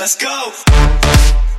Let's go.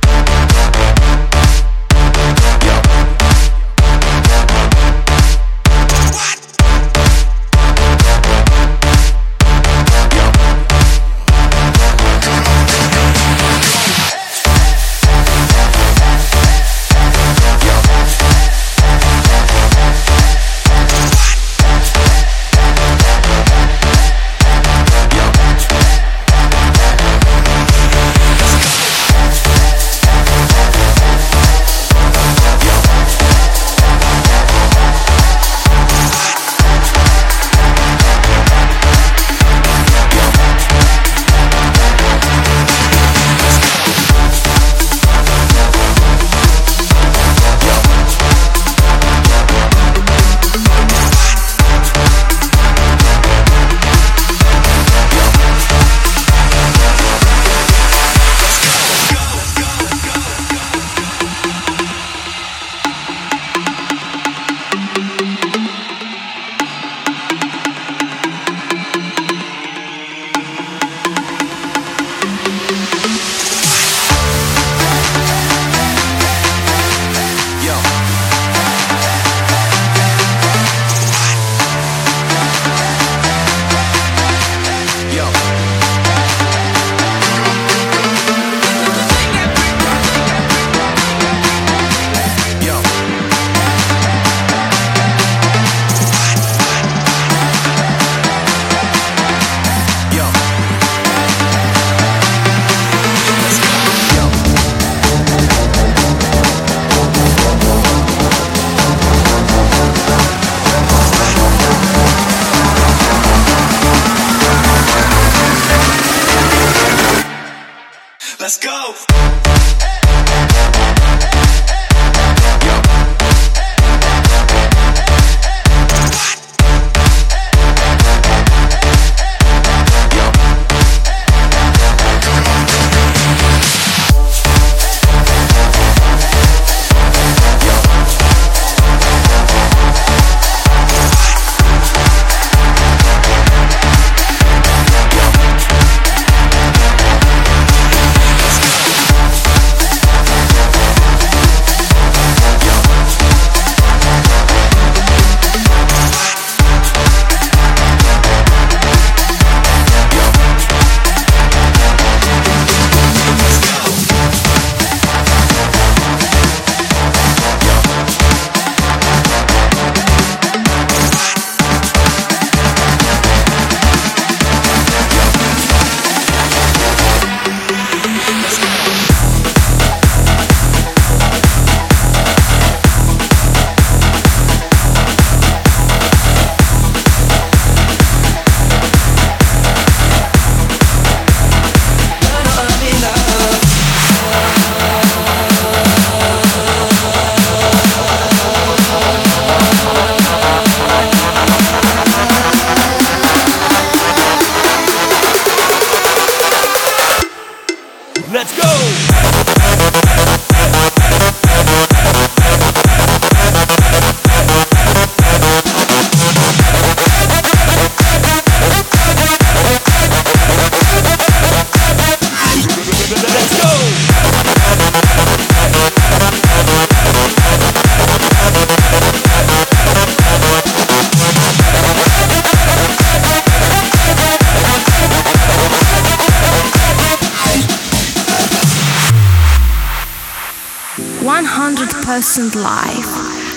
100% live.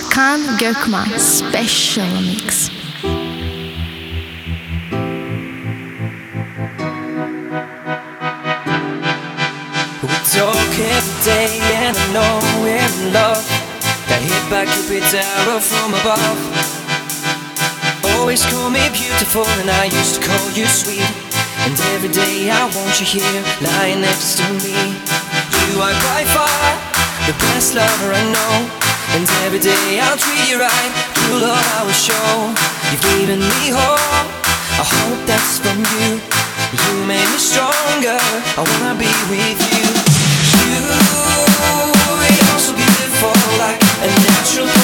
Kaan Gökman Special Mix. We talk every day and I know we're in love. Got hit by Cupid's arrow from above. Always call me beautiful and I used to call you sweet. And every day I want you here, lying next to me. You are by far the best lover I know. And every day I'll treat you right, true love I will show. You've given me hope, I hope that's from you. You made me stronger, I wanna be with you. You, you're so beautiful, like a natural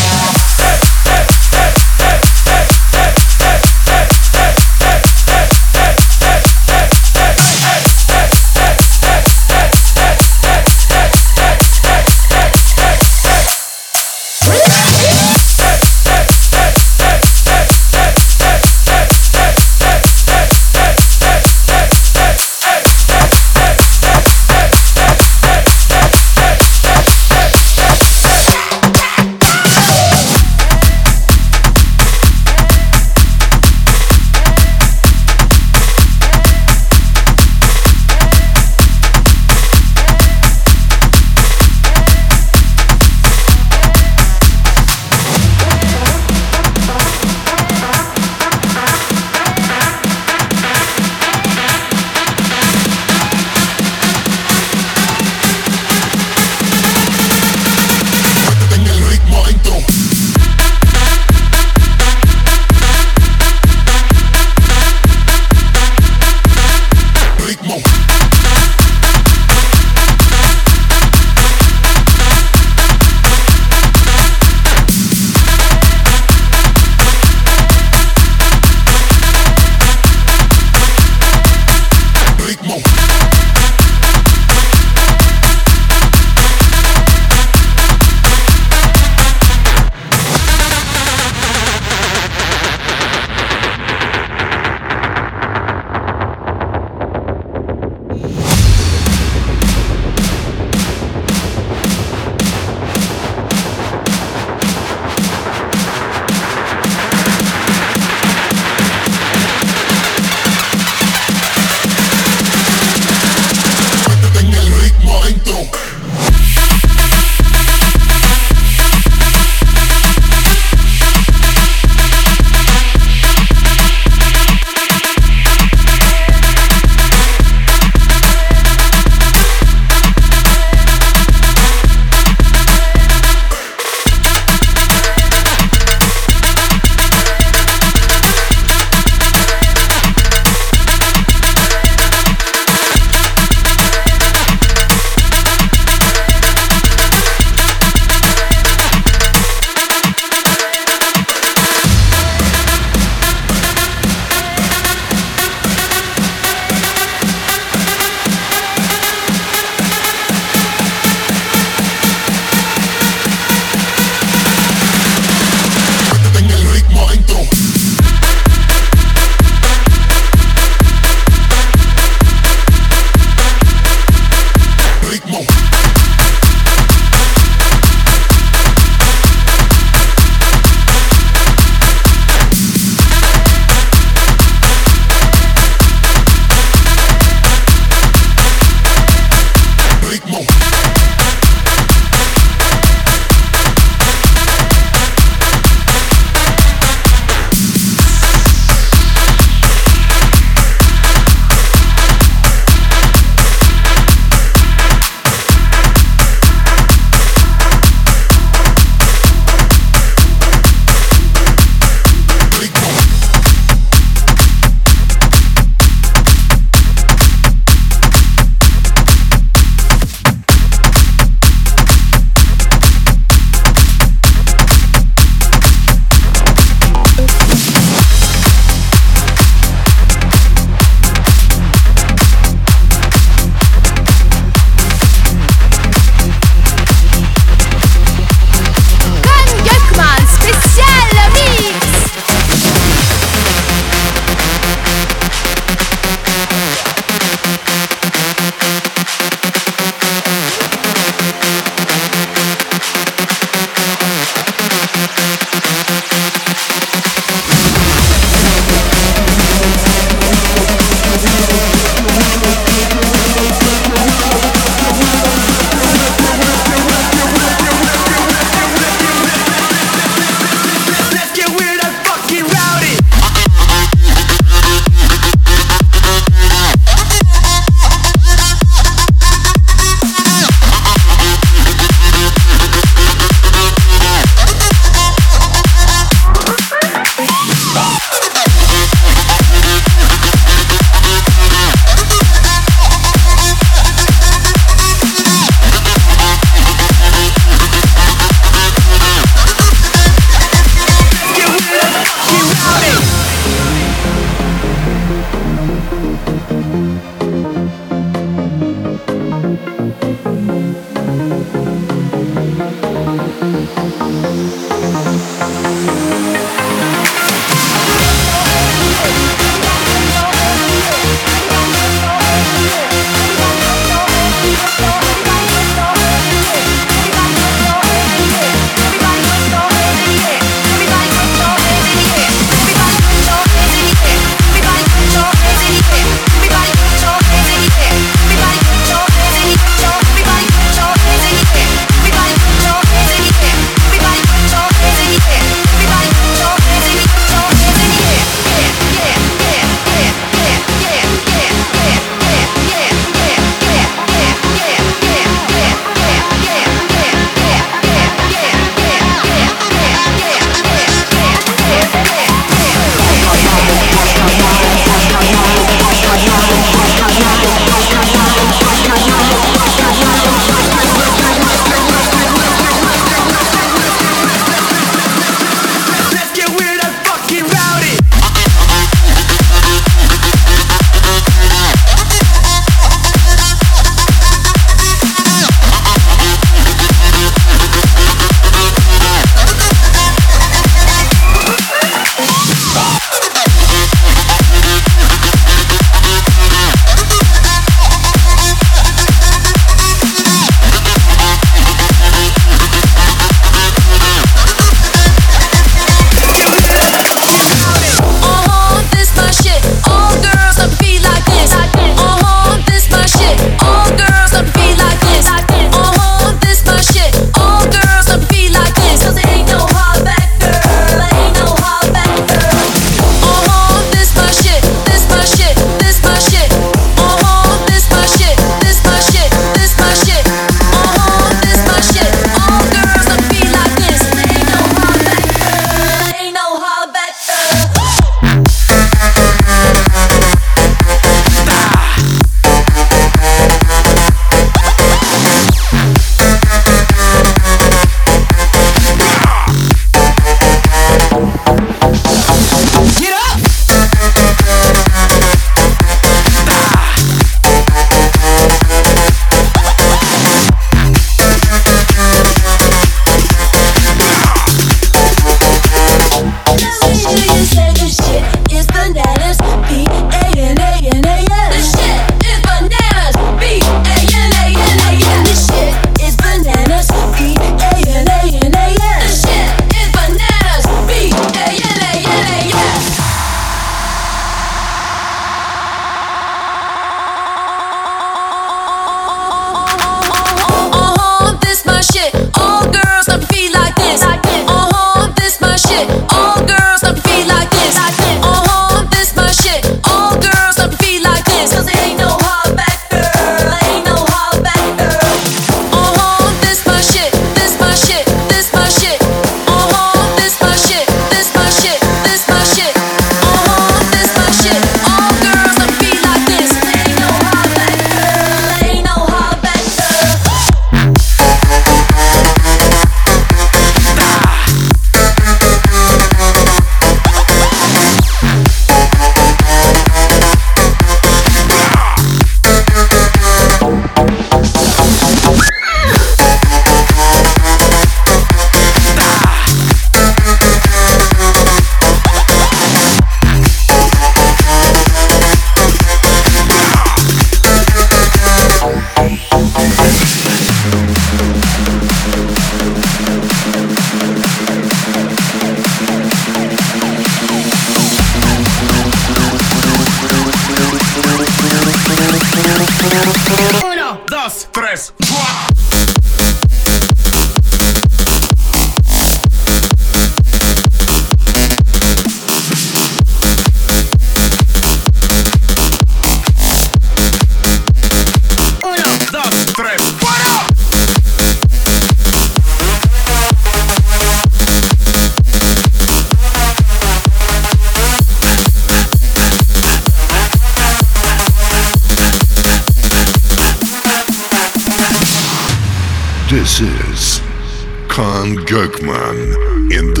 in the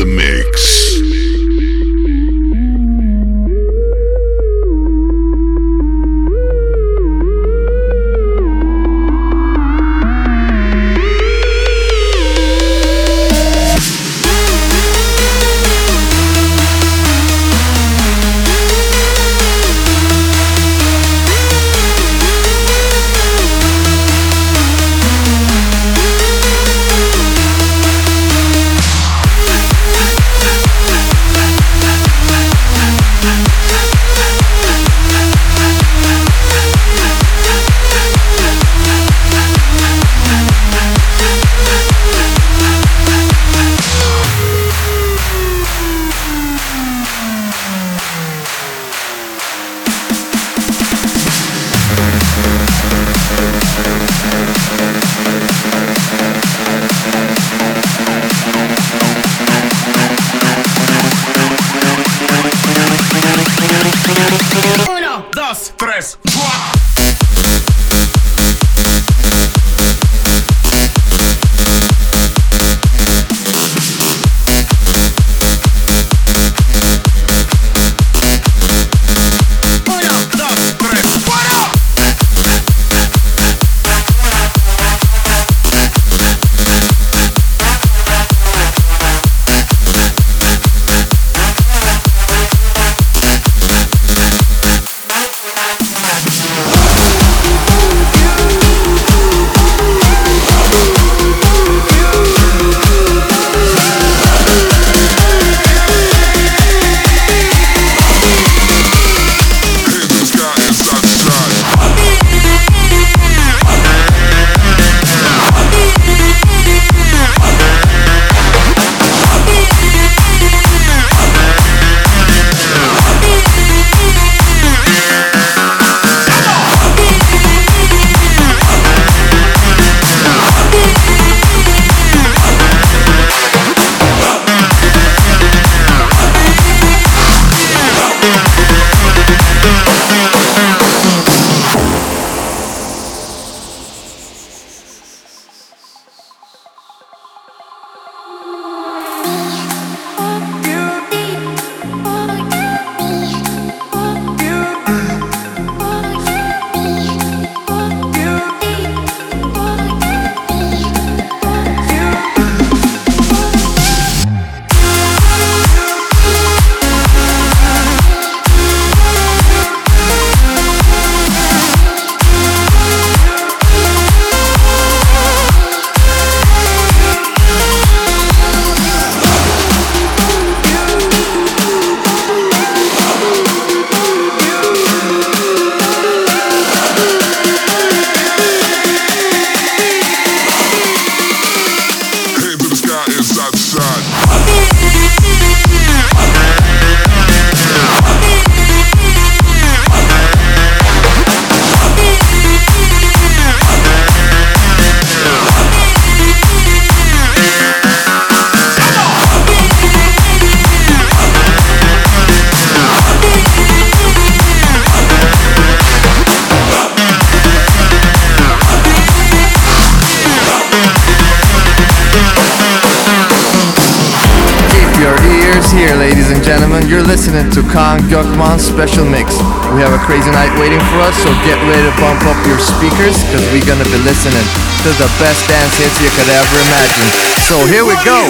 listening to Kaan Gökman's special mix. We have a crazy night waiting for us, so get ready to bump up your speakers, because we're gonna be listening to the best dance hits you could ever imagine. So here we go.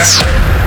Check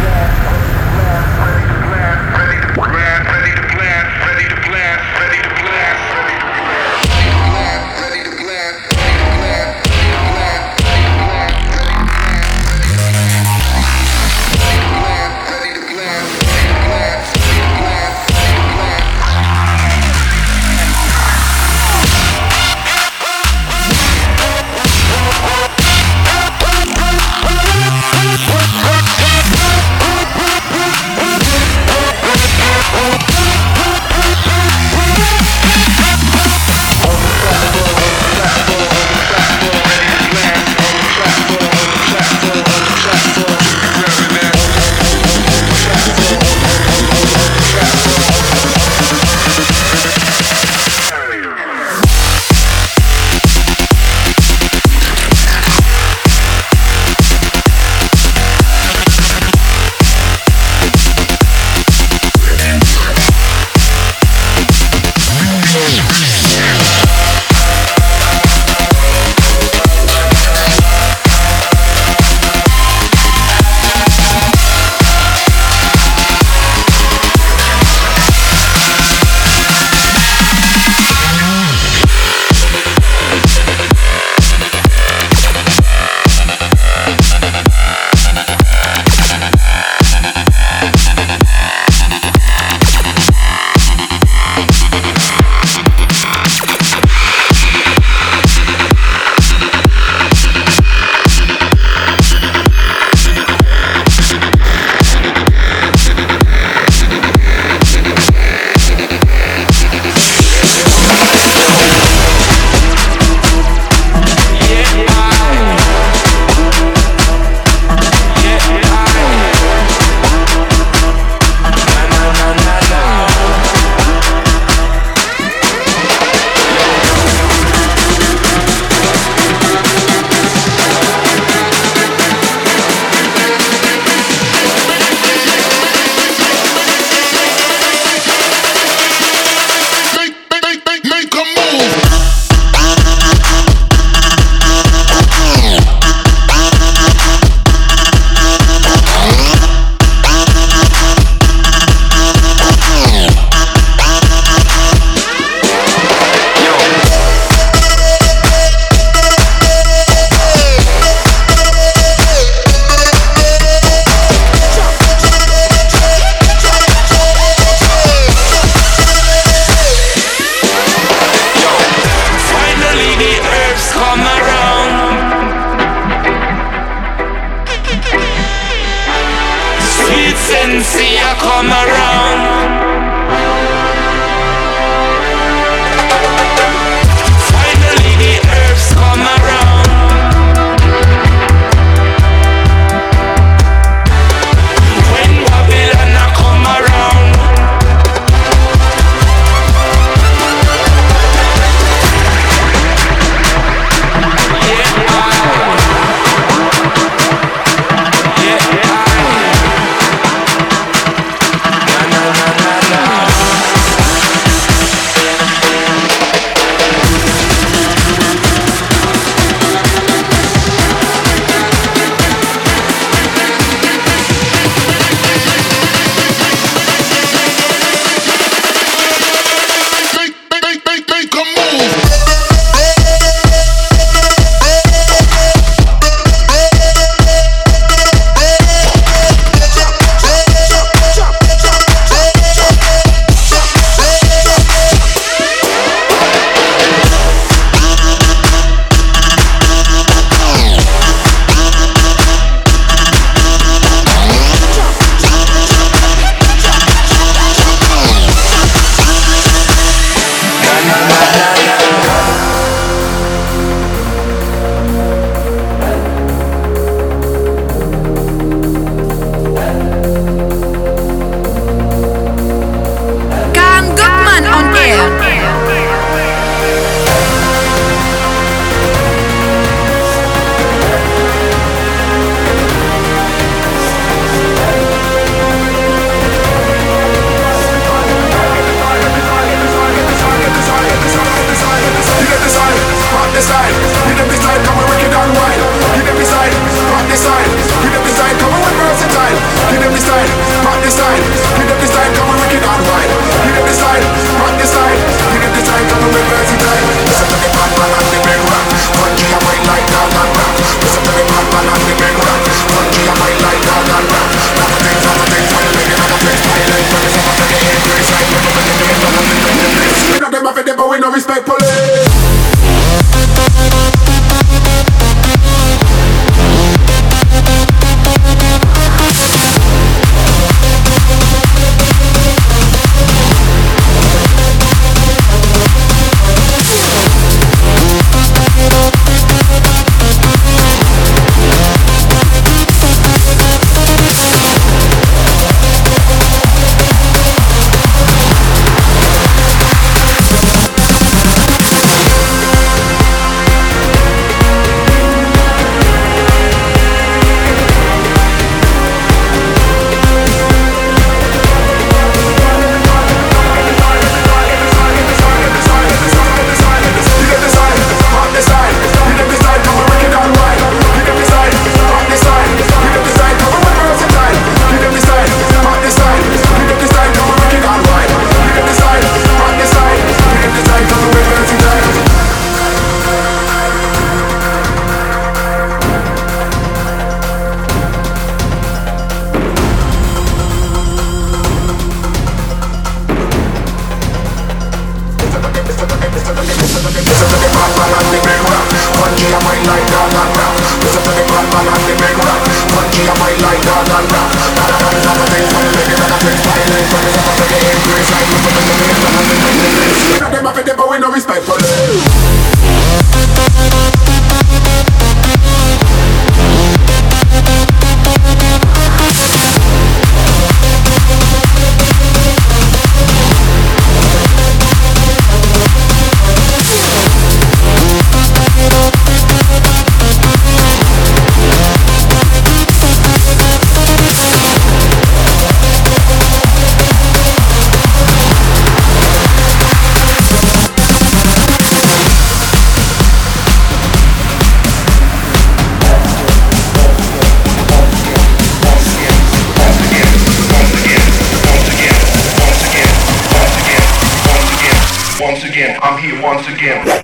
here once again.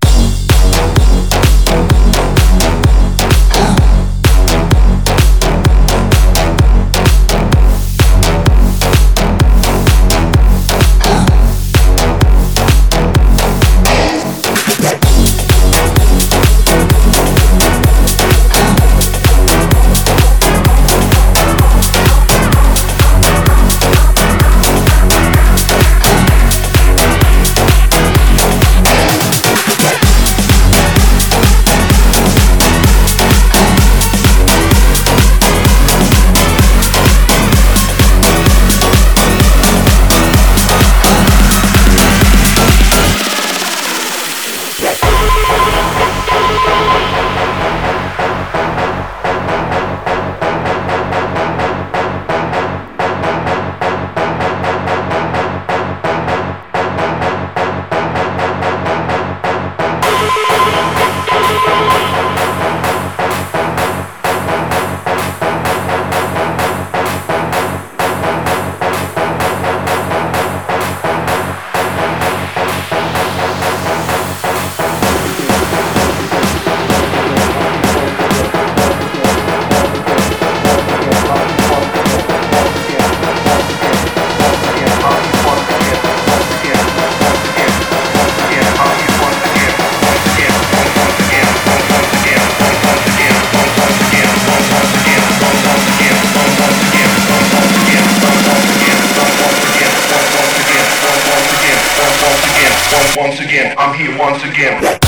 Once again, I'm here once again.